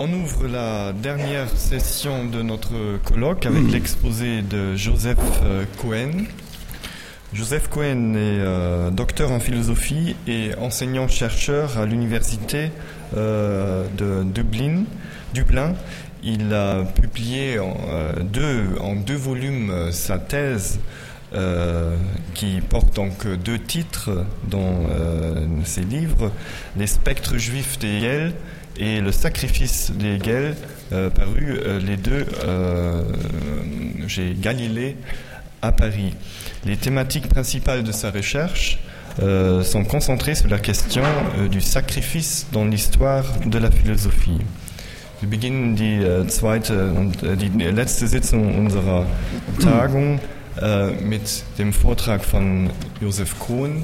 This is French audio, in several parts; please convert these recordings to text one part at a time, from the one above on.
On ouvre la dernière session de notre colloque avec l'exposé de Joseph euh, Cohen. Joseph Cohen est euh, docteur en philosophie et enseignant-chercheur à l'université euh, de Dublin, Dublin. Il a publié en, deux, en deux volumes sa thèse qui porte donc deux titres dans ses livres, Les spectres juifs des et le sacrifice des Hegel, euh, paru euh, les deux euh, chez Galilée à Paris. Les thématiques principales de sa recherche sont concentrées sur la question du sacrifice dans l'histoire de la philosophie. Wir beginnen die zweite und die letzte Sitzung unserer Tagung mit dem Vortrag von Josef Kohn,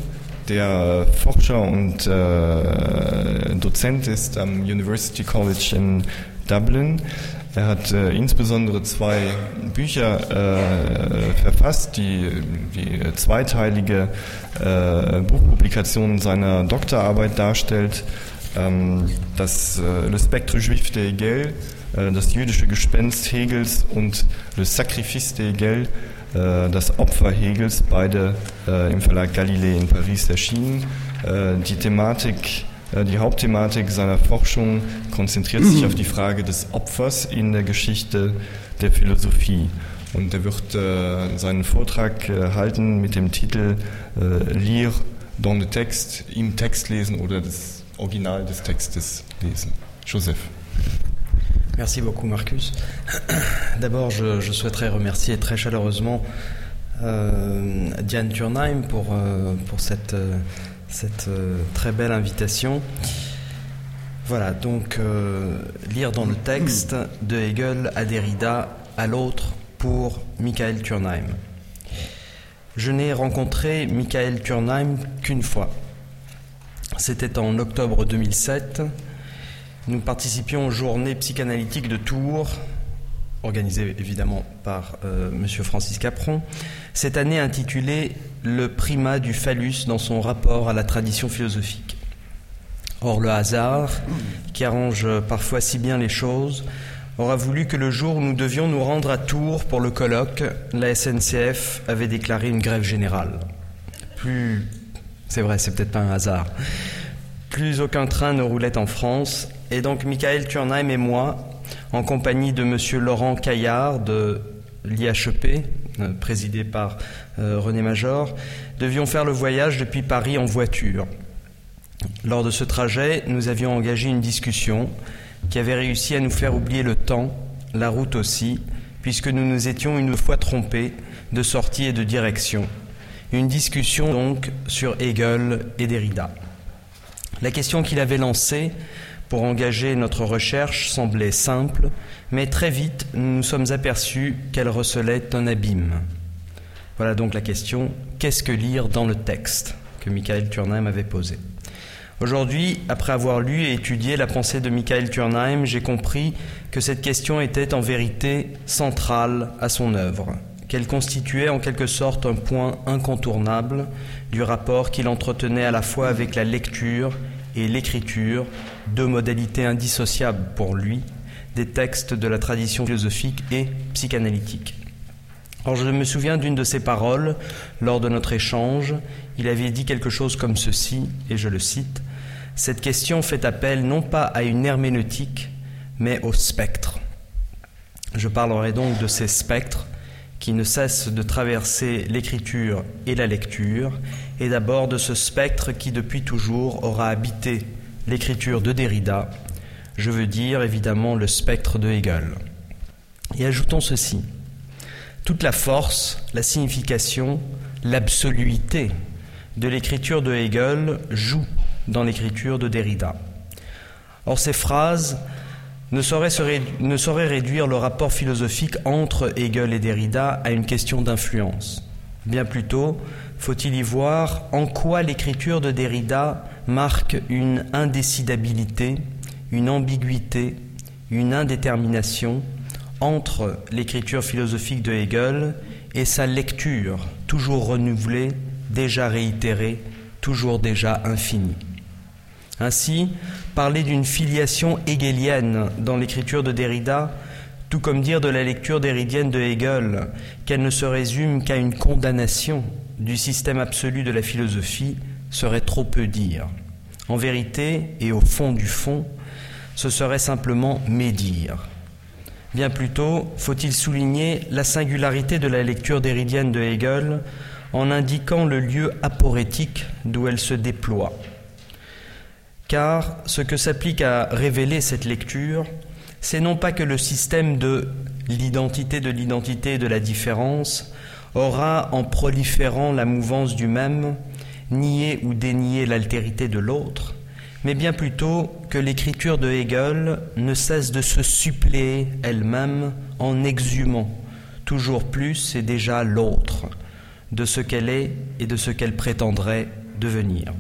der Forscher und äh, Dozent ist am University College in Dublin. Er hat äh, insbesondere zwei Bücher äh, verfasst, die, die zweiteilige äh, Buchpublikation seiner Doktorarbeit darstellt. Ähm, das äh, Le Spectre Juif de Hegel, äh, das jüdische Gespenst Hegels und Le Sacrifice de Hegel, das Opfer Hegels, beide äh, im Verlag Galilei in Paris erschienen. Äh, die Thematik, die Hauptthematik seiner Forschung konzentriert sich auf die Frage des Opfers in der Geschichte der Philosophie. Und er wird äh, seinen Vortrag äh, halten mit dem Titel äh, Lire dans le texte, im Text lesen oder das Original des Textes lesen. Joseph. Merci beaucoup Marcus. D'abord, je, souhaiterais remercier très chaleureusement euh, Diane Turnheim pour, euh, pour cette, euh, cette très belle invitation. Voilà, donc lire dans le texte de Hegel à Derrida à l'autre pour Michael Turnheim. Je n'ai rencontré Michael Turnheim qu'une fois. C'était en octobre 2007 nous participions aux journées psychanalytiques de Tours, organisées évidemment par euh, M. Francis Capron, cette année intitulée Le primat du phallus dans son rapport à la tradition philosophique. Or, le hasard, qui arrange parfois si bien les choses, aura voulu que le jour où nous devions nous rendre à Tours pour le colloque, la SNCF avait déclaré une grève générale. Plus. C'est vrai, c'est peut-être pas un hasard. Plus aucun train ne roulait en France et donc Michael Turnheim et moi, en compagnie de M. Laurent Caillard de l'IHEP, euh, présidé par euh, René Major, devions faire le voyage depuis Paris en voiture. Lors de ce trajet, nous avions engagé une discussion qui avait réussi à nous faire oublier le temps, la route aussi, puisque nous nous étions une fois trompés de sortie et de direction. Une discussion donc sur Hegel et Derrida. La question qu'il avait lancée pour engager notre recherche semblait simple, mais très vite nous nous sommes aperçus qu'elle recelait un abîme. Voilà donc la question qu'est-ce que lire dans le texte que Michael Turnheim avait posé? Aujourd'hui, après avoir lu et étudié la pensée de Michael Turnheim, j'ai compris que cette question était en vérité centrale à son œuvre, qu'elle constituait en quelque sorte un point incontournable du rapport qu'il entretenait à la fois avec la lecture et l'écriture, deux modalités indissociables pour lui des textes de la tradition philosophique et psychanalytique. Or, je me souviens d'une de ses paroles lors de notre échange. Il avait dit quelque chose comme ceci, et je le cite Cette question fait appel non pas à une herméneutique, mais au spectre. Je parlerai donc de ces spectres qui ne cessent de traverser l'écriture et la lecture, et d'abord de ce spectre qui depuis toujours aura habité l'écriture de Derrida, je veux dire évidemment le spectre de Hegel. Et ajoutons ceci, toute la force, la signification, l'absoluité de l'écriture de Hegel joue dans l'écriture de Derrida. Or ces phrases ne saurait, réduire le rapport philosophique entre Hegel et Derrida à une question d'influence. Bien plutôt, faut-il y voir en quoi l'écriture de Derrida marque une indécidabilité, une ambiguïté, une indétermination entre l'écriture philosophique de Hegel et sa lecture, toujours renouvelée, déjà réitérée, toujours déjà infinie? Ainsi, parler d'une filiation hegelienne dans l'écriture de Derrida, tout comme dire de la lecture déridienne de Hegel qu'elle ne se résume qu'à une condamnation du système absolu de la philosophie, serait trop peu dire. En vérité, et au fond du fond, ce serait simplement médire. Bien plutôt, faut-il souligner la singularité de la lecture déridienne de Hegel en indiquant le lieu aporétique d'où elle se déploie. Car ce que s'applique à révéler cette lecture, c'est non pas que le système de l'identité de l'identité et de la différence aura, en proliférant la mouvance du même, nié ou dénié l'altérité de l'autre, mais bien plutôt que l'écriture de Hegel ne cesse de se suppléer elle-même en exhumant toujours plus et déjà l'autre de ce qu'elle est et de ce qu'elle prétendrait devenir.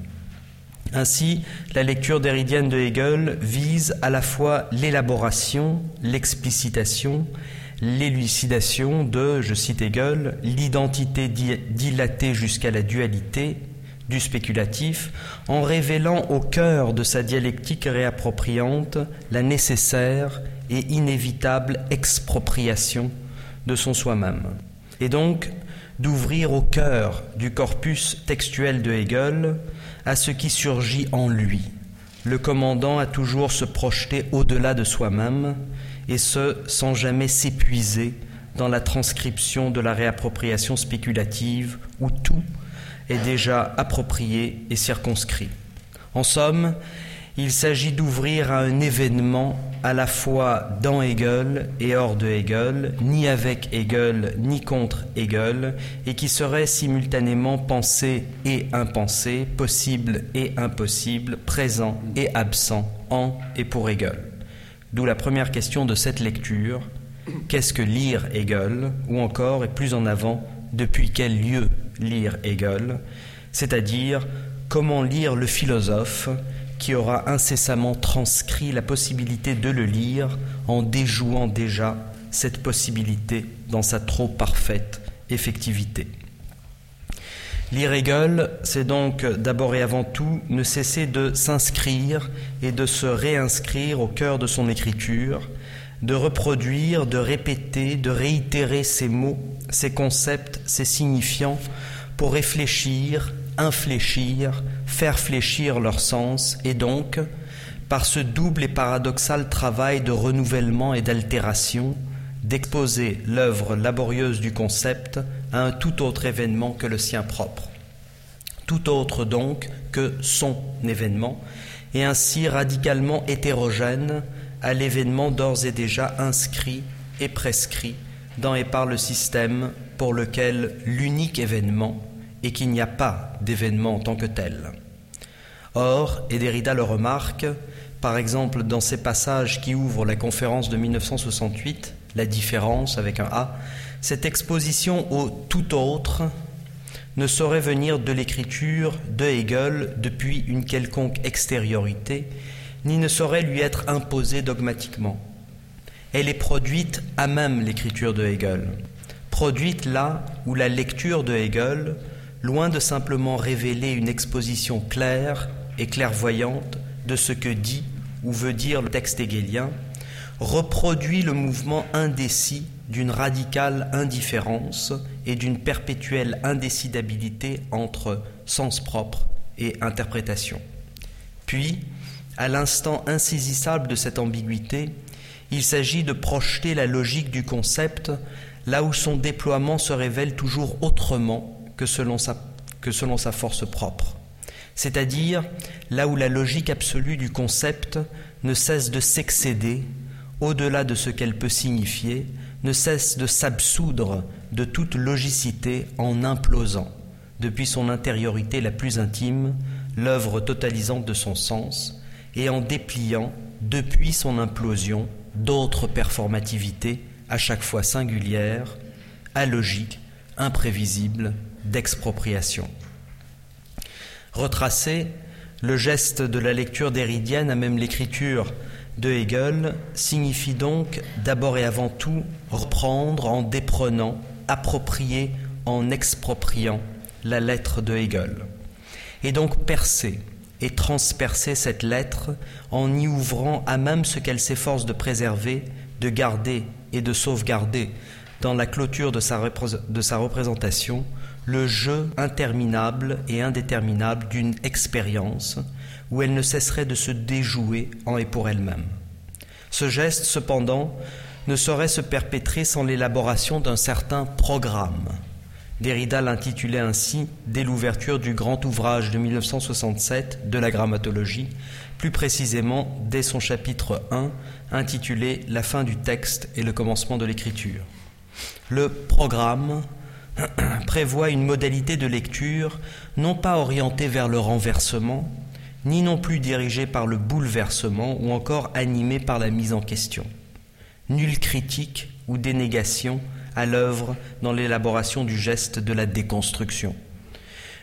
Ainsi, la lecture déridienne de Hegel vise à la fois l'élaboration, l'explicitation, l'élucidation de, je cite Hegel, l'identité dilatée jusqu'à la dualité du spéculatif, en révélant au cœur de sa dialectique réappropriante la nécessaire et inévitable expropriation de son soi-même. Et donc, d'ouvrir au cœur du corpus textuel de Hegel à ce qui surgit en lui, le commandant à toujours se projeter au-delà de soi-même, et ce sans jamais s'épuiser dans la transcription de la réappropriation spéculative où tout est déjà approprié et circonscrit. En somme, il s'agit d'ouvrir à un événement à la fois dans Hegel et hors de Hegel, ni avec Hegel ni contre Hegel, et qui serait simultanément pensé et impensé, possible et impossible, présent et absent, en et pour Hegel. D'où la première question de cette lecture, qu'est-ce que lire Hegel, ou encore, et plus en avant, depuis quel lieu lire Hegel, c'est-à-dire comment lire le philosophe, qui aura incessamment transcrit la possibilité de le lire en déjouant déjà cette possibilité dans sa trop parfaite effectivité. Lire Hegel, c'est donc d'abord et avant tout ne cesser de s'inscrire et de se réinscrire au cœur de son écriture, de reproduire, de répéter, de réitérer ces mots, ces concepts, ces signifiants pour réfléchir, infléchir, faire fléchir leur sens, et donc, par ce double et paradoxal travail de renouvellement et d'altération, d'exposer l'œuvre laborieuse du concept à un tout autre événement que le sien propre. Tout autre donc que son événement, et ainsi radicalement hétérogène à l'événement d'ores et déjà inscrit et prescrit dans et par le système pour lequel l'unique événement et qu'il n'y a pas d'événement en tant que tel. Or, et Derrida le remarque, par exemple dans ces passages qui ouvrent la conférence de 1968, La différence avec un A, cette exposition au tout autre ne saurait venir de l'écriture de Hegel depuis une quelconque extériorité, ni ne saurait lui être imposée dogmatiquement. Elle est produite à même l'écriture de Hegel, produite là où la lecture de Hegel loin de simplement révéler une exposition claire et clairvoyante de ce que dit ou veut dire le texte hegelien, reproduit le mouvement indécis d'une radicale indifférence et d'une perpétuelle indécidabilité entre sens propre et interprétation. Puis, à l'instant insaisissable de cette ambiguïté, il s'agit de projeter la logique du concept là où son déploiement se révèle toujours autrement que selon sa, force propre. C'est-à-dire là où la logique absolue du concept ne cesse de s'excéder au-delà de ce qu'elle peut signifier, ne cesse de s'absoudre de toute logicité en implosant, depuis son intériorité la plus intime, l'œuvre totalisante de son sens, et en dépliant, depuis son implosion, d'autres performativités, à chaque fois singulières, allogiques, imprévisibles, d'expropriation. Retracé, le geste de la lecture d'Héridienne à même l'écriture de Hegel signifie donc d'abord et avant tout reprendre en déprenant, approprier en expropriant la lettre de Hegel, et donc percer et transpercer cette lettre en y ouvrant à même ce qu'elle s'efforce de préserver, de garder et de sauvegarder dans la clôture de sa, de sa représentation, le jeu interminable et indéterminable d'une expérience où elle ne cesserait de se déjouer en et pour elle-même. Ce geste, cependant, ne saurait se perpétrer sans l'élaboration d'un certain programme. Derrida l'intitulait ainsi dès l'ouverture du grand ouvrage de 1967 de la grammatologie, plus précisément dès son chapitre 1 intitulé La fin du texte et le commencement de l'écriture. Le programme prévoit une modalité de lecture non pas orientée vers le renversement, ni non plus dirigée par le bouleversement ou encore animée par la mise en question. Nulle critique ou dénégation à l'œuvre dans l'élaboration du geste de la déconstruction.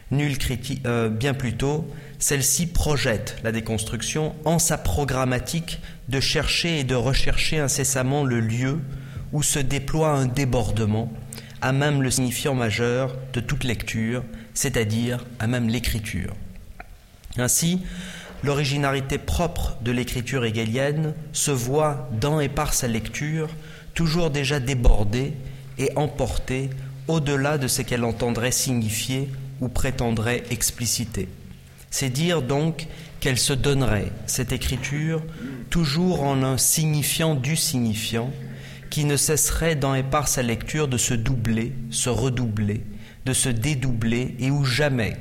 Nulle critique, euh, bien plutôt, celle-ci projette la déconstruction en sa programmatique de chercher et de rechercher incessamment le lieu où se déploie un débordement, à même le signifiant majeur de toute lecture, c'est-à-dire à même l'écriture. Ainsi, l'originalité propre de l'écriture hegelienne se voit dans et par sa lecture toujours déjà débordée et emportée au-delà de ce qu'elle entendrait signifier ou prétendrait expliciter. C'est dire donc qu'elle se donnerait, cette écriture, toujours en un signifiant du signifiant, qui ne cesserait dans et par sa lecture de se doubler, se redoubler, de se dédoubler, et où jamais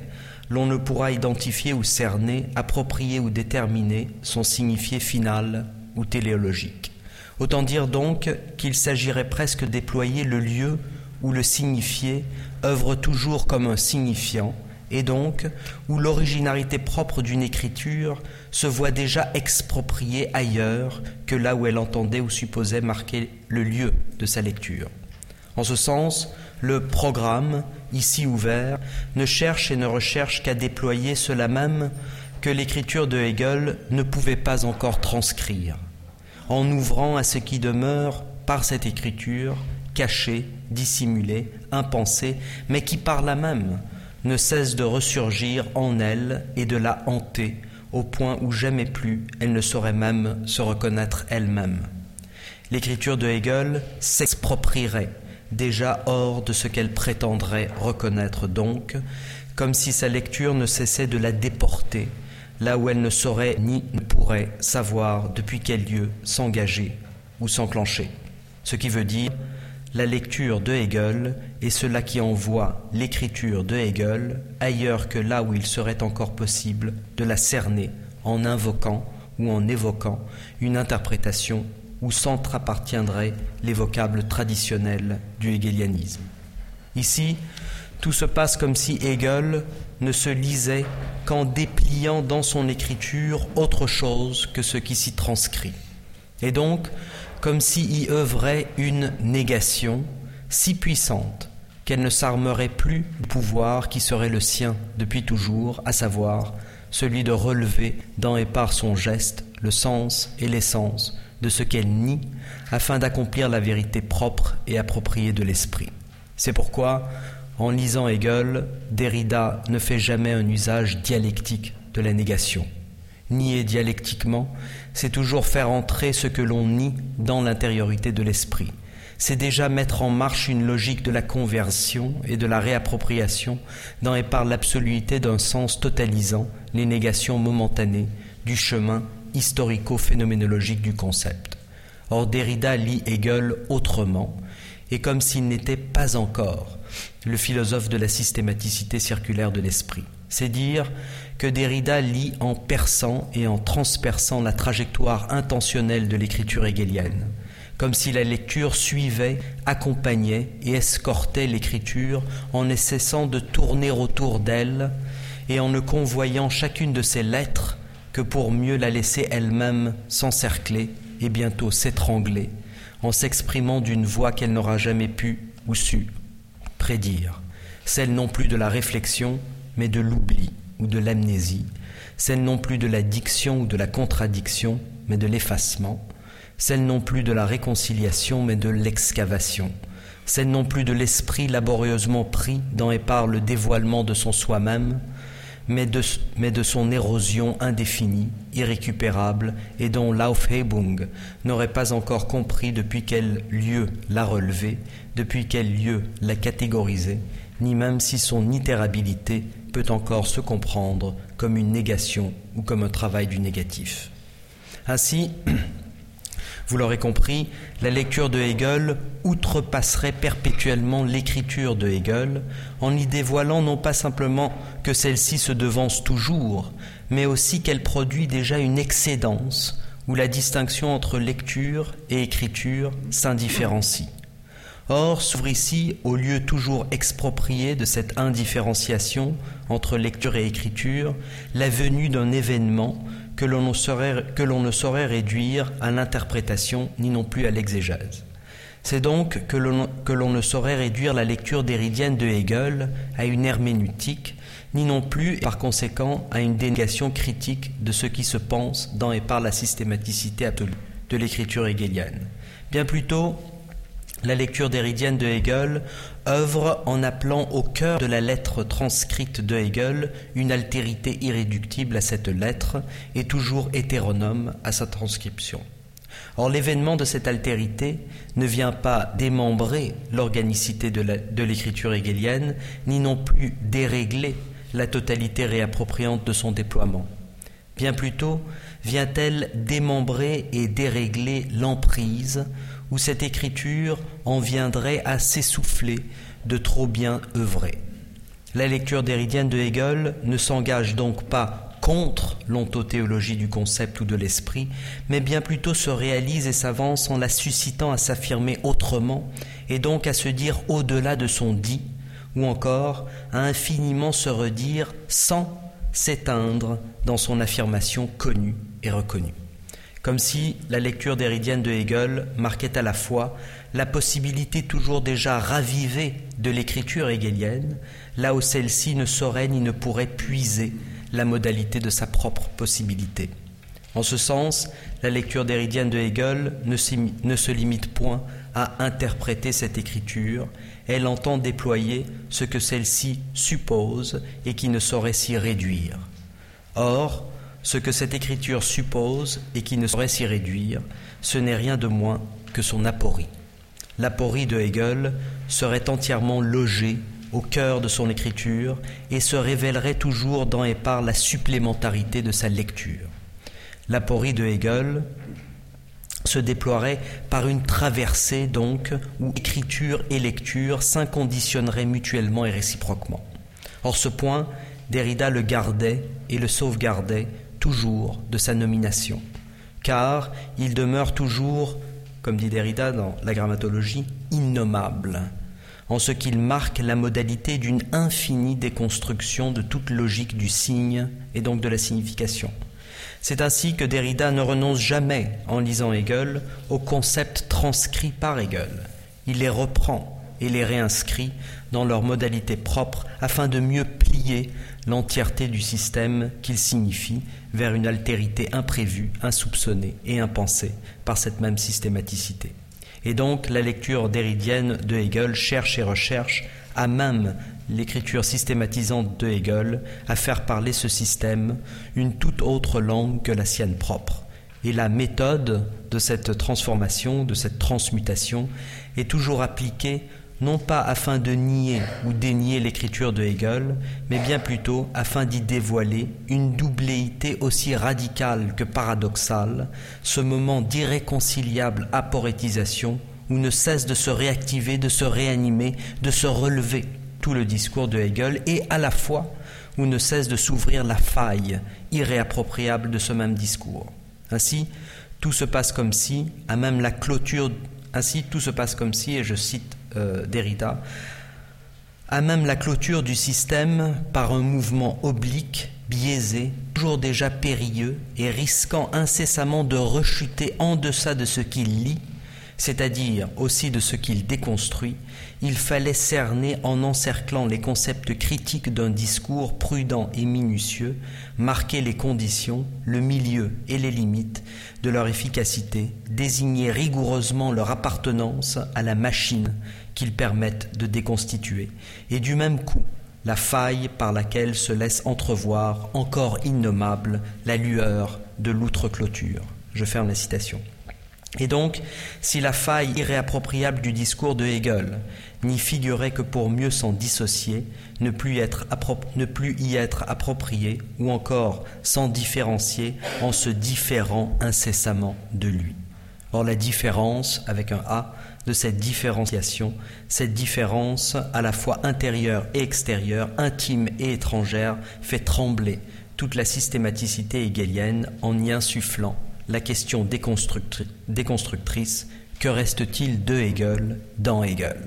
l'on ne pourra identifier ou cerner, approprier ou déterminer son signifié final ou téléologique. Autant dire donc qu'il s'agirait presque déployer le lieu où le signifié œuvre toujours comme un signifiant, et donc où l'originalité propre d'une écriture se voit déjà expropriée ailleurs que là où elle entendait ou supposait marquer le lieu de sa lecture. En ce sens, le programme, ici ouvert, ne cherche et ne recherche qu'à déployer cela même que l'écriture de Hegel ne pouvait pas encore transcrire, en ouvrant à ce qui demeure par cette écriture, cachée, dissimulée, impensée, mais qui par là même ne cesse de ressurgir en elle et de la hanter au point où jamais plus elle ne saurait même se reconnaître elle-même. L'écriture de Hegel s'exproprierait déjà hors de ce qu'elle prétendrait reconnaître donc, comme si sa lecture ne cessait de la déporter, là où elle ne saurait ni ne pourrait savoir depuis quel lieu s'engager ou s'enclencher. Ce qui veut dire la lecture de Hegel est cela qui envoie l'écriture de Hegel ailleurs que là où il serait encore possible de la cerner en invoquant ou en évoquant une interprétation où s'entre-appartiendraient les vocables traditionnels du hegelianisme. Ici, tout se passe comme si Hegel ne se lisait qu'en dépliant dans son écriture autre chose que ce qui s'y transcrit. Et donc, comme s'il y œuvrait une négation si puissante qu'elle ne s'armerait plus du pouvoir qui serait le sien depuis toujours, à savoir celui de relever dans et par son geste le sens et l'essence de ce qu'elle nie afin d'accomplir la vérité propre et appropriée de l'esprit. C'est pourquoi, en lisant Hegel, Derrida ne fait jamais un usage dialectique de la négation. Nier dialectiquement, c'est toujours faire entrer ce que l'on nie dans l'intériorité de l'esprit. C'est déjà mettre en marche une logique de la conversion et de la réappropriation dans et par l'absoluité d'un sens totalisant les négations momentanées du chemin historico-phénoménologique du concept. Or Derrida lit Hegel autrement, et comme s'il n'était pas encore le philosophe de la systématicité circulaire de l'esprit. C'est dire que Derrida lit en perçant et en transperçant la trajectoire intentionnelle de l'écriture hegelienne, comme si la lecture suivait, accompagnait et escortait l'écriture en ne cessant de tourner autour d'elle et en ne convoyant chacune de ses lettres que pour mieux la laisser elle-même s'encercler et bientôt s'étrangler, en s'exprimant d'une voix qu'elle n'aura jamais pu ou su prédire, celle non plus de la réflexion, mais de l'oubli ou de l'amnésie, celle non plus de la diction ou de la contradiction, mais de l'effacement, celle non plus de la réconciliation, mais de l'excavation, celle non plus de l'esprit laborieusement pris dans et par le dévoilement de son soi-même, mais de, son érosion indéfinie, irrécupérable, et dont Laufhebung n'aurait pas encore compris depuis quel lieu la relever, depuis quel lieu la catégoriser, ni même si son itérabilité peut encore se comprendre comme une négation ou comme un travail du négatif. Ainsi, vous l'aurez compris, la lecture de Hegel outrepasserait perpétuellement l'écriture de Hegel en y dévoilant non pas simplement que celle-ci se devance toujours, mais aussi qu'elle produit déjà une excédence où la distinction entre lecture et écriture s'indifférencie. Or, s'ouvre ici, au lieu toujours exproprié de cette indifférenciation entre lecture et écriture, la venue d'un événement que l'on ne, saurait réduire à l'interprétation ni non plus à l'exégèse. C'est donc que l'on ne saurait réduire la lecture déridienne de Hegel à une herméneutique, ni non plus, par conséquent, à une dénégation critique de ce qui se pense dans et par la systématicité absolue de l'écriture hegelienne. Bien plutôt, la lecture déridienne de Hegel œuvre en appelant au cœur de la lettre transcrite de Hegel une altérité irréductible à cette lettre et toujours hétéronome à sa transcription. Or, l'événement de cette altérité ne vient pas démembrer l'organicité de l'écriture hegelienne, ni non plus dérégler la totalité réappropriante de son déploiement. Bien plutôt, vient-elle démembrer et dérégler l'emprise où cette écriture en viendrait à s'essouffler de trop bien œuvrer. La lecture déridienne de Hegel ne s'engage donc pas contre l'ontothéologie du concept ou de l'esprit, mais bien plutôt se réalise et s'avance en la suscitant à s'affirmer autrement, et donc à se dire au-delà de son dit, ou encore à infiniment se redire sans s'éteindre dans son affirmation connue et reconnue comme si la lecture d'Héridienne de Hegel marquait à la fois la possibilité toujours déjà ravivée de l'écriture hegelienne, là où celle-ci ne saurait ni ne pourrait puiser la modalité de sa propre possibilité. En ce sens, la lecture d'Héridienne de Hegel ne, ne se limite point à interpréter cette écriture, elle entend déployer ce que celle-ci suppose et qui ne saurait s'y réduire. Or, ce que cette écriture suppose et qui ne saurait s'y réduire, ce n'est rien de moins que son aporie. L'aporie de Hegel serait entièrement logée au cœur de son écriture et se révélerait toujours dans et par la supplémentarité de sa lecture. L'aporie de Hegel se déploierait par une traversée donc où écriture et lecture s'inconditionneraient mutuellement et réciproquement. Or ce point, Derrida le gardait et le sauvegardait toujours de sa nomination, car il demeure toujours, comme dit Derrida dans la grammatologie, innommable, en ce qu'il marque la modalité d'une infinie déconstruction de toute logique du signe et donc de la signification. C'est ainsi que Derrida ne renonce jamais, en lisant Hegel, aux concepts transcrits par Hegel. Il les reprend et les réinscrit dans leur modalité propre afin de mieux plier l'entièreté du système qu'il signifie vers une altérité imprévue, insoupçonnée et impensée par cette même systématicité. Et donc la lecture déridienne de Hegel cherche et recherche à même l'écriture systématisante de Hegel à faire parler ce système une toute autre langue que la sienne propre. Et la méthode de cette transformation, de cette transmutation, est toujours appliquée non pas afin de nier ou dénier l'écriture de Hegel, mais bien plutôt afin d'y dévoiler une doubléité aussi radicale que paradoxale, ce moment d'irréconciliable aporétisation où ne cesse de se réactiver, de se réanimer, de se relever tout le discours de Hegel, et à la fois où ne cesse de s'ouvrir la faille irréappropriable de ce même discours. Ainsi, tout se passe comme si, à même la clôture, ainsi tout se passe comme si, et je cite euh, à même la clôture du système par un mouvement oblique, biaisé, toujours déjà périlleux et risquant incessamment de rechuter en deçà de ce qu'il lit, c'est-à-dire aussi de ce qu'il déconstruit, il fallait cerner en encerclant les concepts critiques d'un discours prudent et minutieux, marquer les conditions, le milieu et les limites de leur efficacité, désigner rigoureusement leur appartenance à la machine qu'ils permettent de déconstituer, et du même coup la faille par laquelle se laisse entrevoir, encore innommable, la lueur de l'outre-clôture. Je ferme la citation. Et donc, si la faille irréappropriable du discours de Hegel n'y figurait que pour mieux s'en dissocier, ne plus, être ne plus y être approprié, ou encore s'en différencier en se différant incessamment de lui. Or, la différence, avec un A, de cette différenciation, cette différence à la fois intérieure et extérieure, intime et étrangère, fait trembler toute la systématicité hegelienne en y insufflant la question déconstructrice que reste-t-il de Hegel dans Hegel?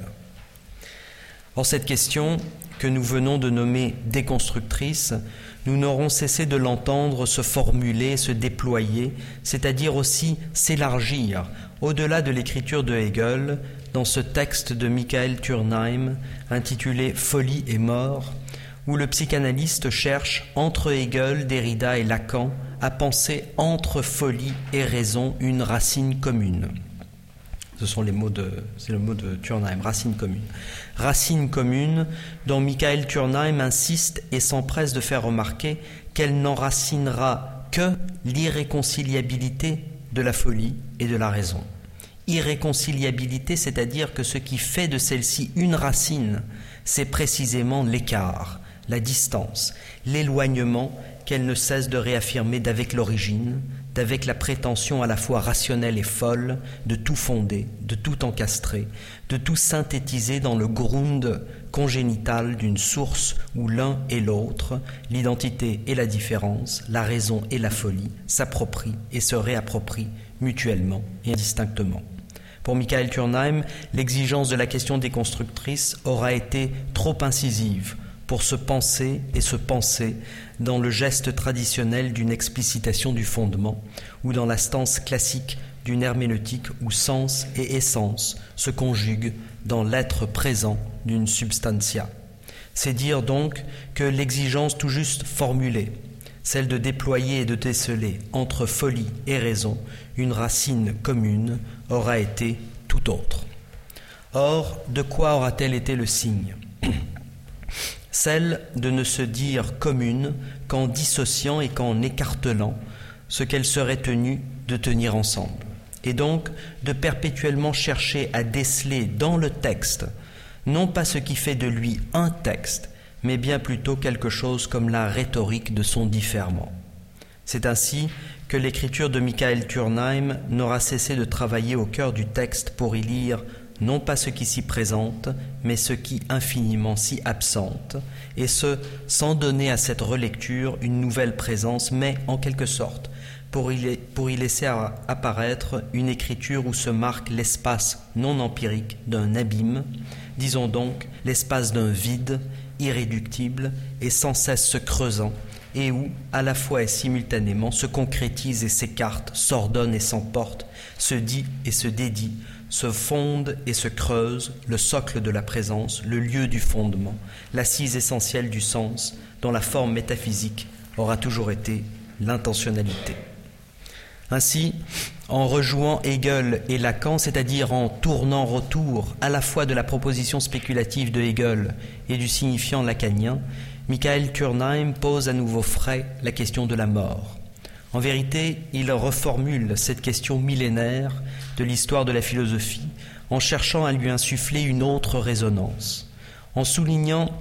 Or cette question que nous venons de nommer déconstructrice, nous n'aurons cessé de l'entendre se formuler, se déployer, c'est-à-dire aussi s'élargir au-delà de l'écriture de Hegel dans ce texte de Michael Turnheim intitulé Folie et mort, où le psychanalyste cherche entre Hegel, Derrida et Lacan à penser entre folie et raison une racine commune. Ce sont les mots de, c'est le mot de Turnheim, racine commune. Racine commune dont Michael Turnheim insiste et s'empresse de faire remarquer qu'elle n'enracinera que l'irréconciliabilité de la folie et de la raison. Irréconciliabilité, c'est-à-dire que ce qui fait de celle-ci une racine, c'est précisément l'écart, la distance, l'éloignement qu'elle ne cesse de réaffirmer d'avec l'origine, d'avec la prétention à la fois rationnelle et folle de tout fonder, de tout encastrer, de tout synthétiser dans le ground congénital d'une source où l'un et l'autre, l'identité et la différence, la raison et la folie, s'approprient et se réapproprient mutuellement et indistinctement. Pour Michael Turnheim, l'exigence de la question déconstructrice aura été trop incisive pour se penser et se penser dans le geste traditionnel d'une explicitation du fondement ou dans la stance classique d'une herméneutique où sens et essence se conjuguent dans l'être présent d'une substantia. C'est dire donc que l'exigence tout juste formulée, celle de déployer et de déceler entre folie et raison une racine commune, aura été tout autre. Or, de quoi aura-t-elle été le signe? Celle de ne se dire commune qu'en dissociant et qu'en écartelant ce qu'elle serait tenue de tenir ensemble, et donc de perpétuellement chercher à déceler dans le texte non pas ce qui fait de lui un texte, mais bien plutôt quelque chose comme la rhétorique de son différement. C'est ainsi que l'écriture de Michael Turnheim n'aura cessé de travailler au cœur du texte pour y lire non pas ce qui s'y présente, mais ce qui infiniment s'y absente, et ce, sans donner à cette relecture une nouvelle présence, mais en quelque sorte, pour y, pour y laisser apparaître une écriture où se marque l'espace non empirique d'un abîme, disons donc l'espace d'un vide, irréductible et sans cesse se creusant, et où, à la fois et simultanément, se concrétise et s'écarte, s'ordonne et s'emporte, se dit et se dédie, se fonde et se creuse le socle de la présence, le lieu du fondement, l'assise essentielle du sens, dont la forme métaphysique aura toujours été l'intentionnalité. Ainsi, en rejouant Hegel et Lacan, c'est-à-dire en tournant retour à la fois de la proposition spéculative de Hegel et du signifiant lacanien, Michael Turnheim pose à nouveau frais la question de la mort. En vérité, il reformule cette question millénaire de l'histoire de la philosophie en cherchant à lui insuffler une autre résonance, en soulignant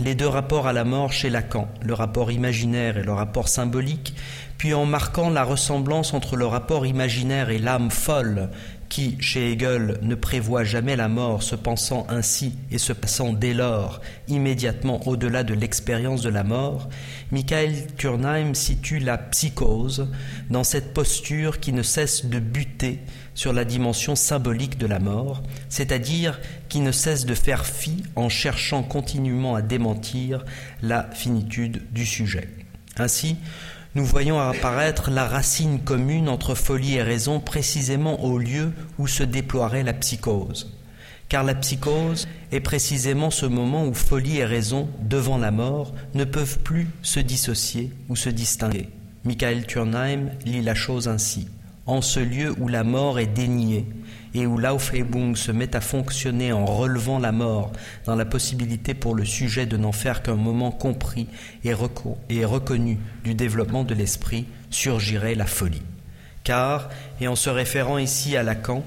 les deux rapports à la mort chez Lacan, le rapport imaginaire et le rapport symbolique, puis en marquant la ressemblance entre le rapport imaginaire et l'âme folle qui, chez Hegel, ne prévoit jamais la mort, se pensant ainsi et se passant dès lors immédiatement au-delà de l'expérience de la mort, Michael Turnheim situe la psychose dans cette posture qui ne cesse de buter sur la dimension symbolique de la mort, c'est-à-dire qui ne cesse de faire fi en cherchant continuellement à démentir la finitude du sujet. Ainsi, nous voyons apparaître la racine commune entre folie et raison précisément au lieu où se déploierait la psychose. Car la psychose est précisément ce moment où folie et raison, devant la mort, ne peuvent plus se dissocier ou se distinguer. Michael Turnheim lit la chose ainsi. En ce lieu où la mort est déniée et où l'Aufhebung se met à fonctionner en relevant la mort dans la possibilité pour le sujet de n'en faire qu'un moment compris et, reconnu du développement de l'esprit, surgirait la folie. Car, et en se référant ici à Lacan,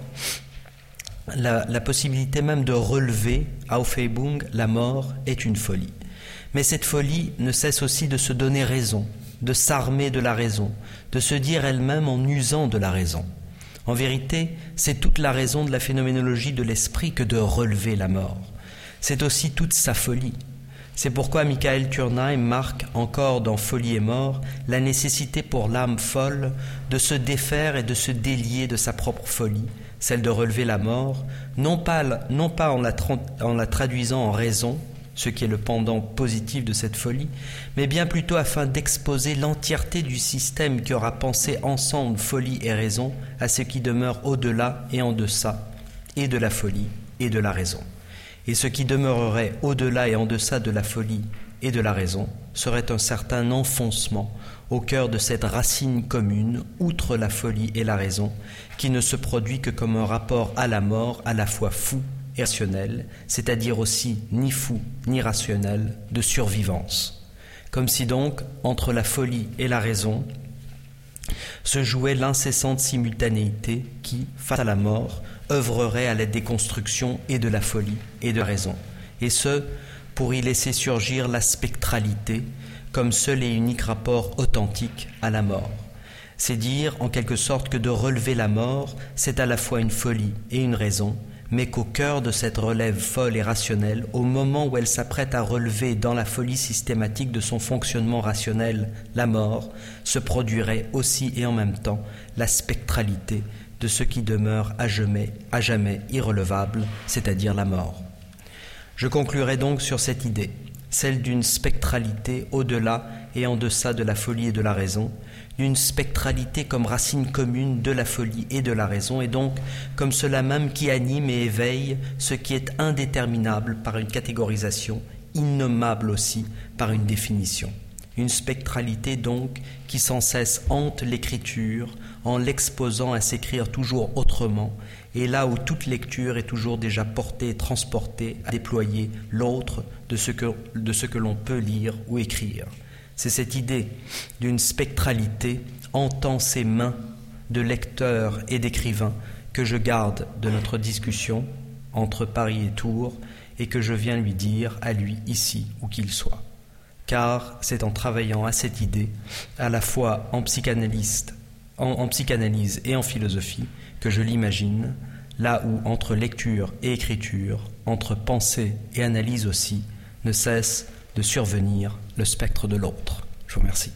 la, la possibilité même de relever, Aufhebung, la mort, est une folie. Mais cette folie ne cesse aussi de se donner raison, de s'armer de la raison, de se dire elle-même en usant de la raison. En vérité, c'est toute la raison de la phénoménologie de l'esprit que de relever la mort. C'est aussi toute sa folie. C'est pourquoi Michael Turnheim marque encore dans Folie et mort la nécessité pour l'âme folle de se défaire et de se délier de sa propre folie, celle de relever la mort, non pas, non pas en la traduisant en raison, ce qui est le pendant positif de cette folie, mais bien plutôt afin d'exposer l'entièreté du système qui aura pensé ensemble folie et raison à ce qui demeure au-delà et en deçà, et de la folie et de la raison. Et ce qui demeurerait au-delà et en deçà de la folie et de la raison serait un certain enfoncement au cœur de cette racine commune, outre la folie et la raison, qui ne se produit que comme un rapport à la mort à la fois fou rationnel, c'est-à-dire aussi ni fou ni rationnel, de survivance. Comme si donc, entre la folie et la raison, se jouait l'incessante simultanéité qui, face à la mort, œuvrerait à la déconstruction et de la folie et de la raison, et ce, pour y laisser surgir la spectralité comme seul et unique rapport authentique à la mort. C'est dire, en quelque sorte, que de relever la mort, c'est à la fois une folie et une raison, mais qu'au cœur de cette relève folle et rationnelle, au moment où elle s'apprête à relever dans la folie systématique de son fonctionnement rationnel la mort, se produirait aussi et en même temps la spectralité de ce qui demeure à jamais, à jamais irrelevable, c'est-à-dire la mort. Je conclurai donc sur cette idée, celle d'une spectralité au-delà et en deçà de la folie et de la raison, d'une spectralité comme racine commune de la folie et de la raison, et donc comme cela même qui anime et éveille ce qui est indéterminable par une catégorisation, innommable aussi par une définition. Une spectralité donc qui sans cesse hante l'écriture en l'exposant à s'écrire toujours autrement, et là où toute lecture est toujours déjà portée transportée à déployer l'autre de ce de ce que l'on peut lire ou écrire. C'est cette idée d'une spectralité hantant ses mains de lecteurs et d'écrivains que je garde de notre discussion entre Paris et Tours et que je viens lui dire à lui ici où qu'il soit. Car c'est en travaillant à cette idée, à la fois en, psychanalyste, en, en psychanalyse et en philosophie, que je l'imagine, là où entre lecture et écriture, entre pensée et analyse aussi, ne cesse de survenir le spectre de l'autre. Je vous remercie.